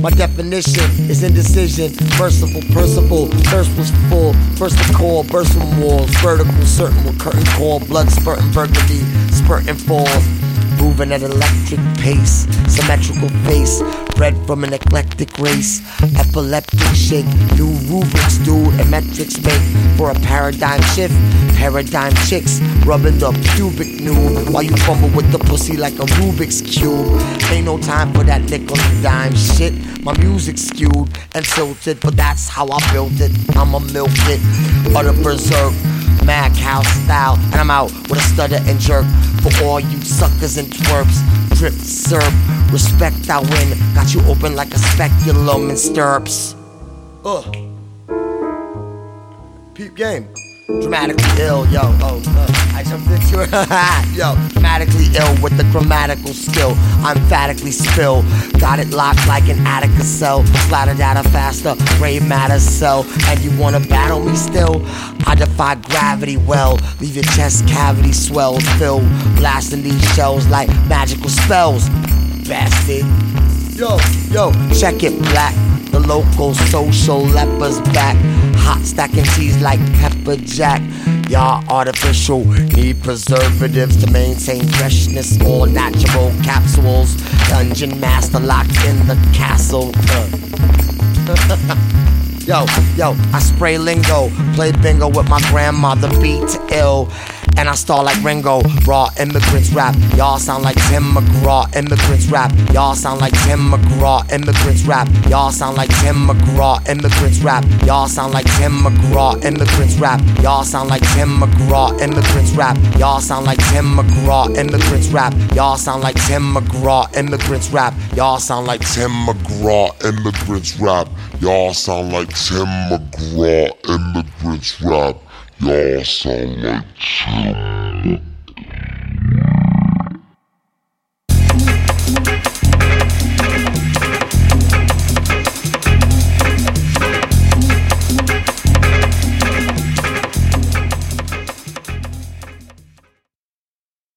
My definition is indecision, merciful, merciful, thirst was full. First the call, burst from walls, vertical, certain with curtain call, blood spurting, burgundy, spurting falls. Moving at electric pace, symmetrical face, bred from an eclectic race. Epileptic shake, new rubrics, dude, and metrics make for a paradigm shift. Paradigm chicks, rubbing the pubic noob while you fumble with the pussy like a Rubik's Cube. Ain't no time for that nickel and dime shit. My music's skewed and tilted, but that's how I built it. I'ma milk it, utter berserk mad cow style, and I'm out with a stutter and jerk for all you suckers and twerps. Drip, syrup, respect I win. Got you open like a speculum in stirrups. Ugh. Peep game. Dramatically ill, yo, oh, uh, I jumped into it, yo, dramatically ill with the grammatical skill, emphatically spill, got it locked like an Attica cell, splatter data faster, gray matter cell, and you wanna battle me still? I defy gravity well, leave your chest cavity swell, fill, blasting these shells like magical spells, bastard. Yo, yo, check it black. The local social lepers back. Hot stacking cheese like pepper jack. Y'all artificial, need preservatives to maintain freshness. All natural capsules. Dungeon master locked in the castle. Uh. Yo, yo, I spray lingo, play bingo with my grandmother, beat ill. And I start like Ringo, raw immigrants rap. Y'all sound like Tim McGraw, immigrants rap. Y'all sound like Tim McGraw, immigrants rap. Y'all sound like Tim McGraw, immigrants rap. Y'all sound like Tim McGraw, immigrants rap. Y'all sound like Tim McGraw, immigrants rap. Y'all sound like Tim McGraw, immigrants rap. Y'all sound like Tim McGraw, immigrants rap. Y'all sound like Tim McGraw, immigrants rap. Y'all sound like Tim McGraw, immigrants rap. Y'all sound like Tim.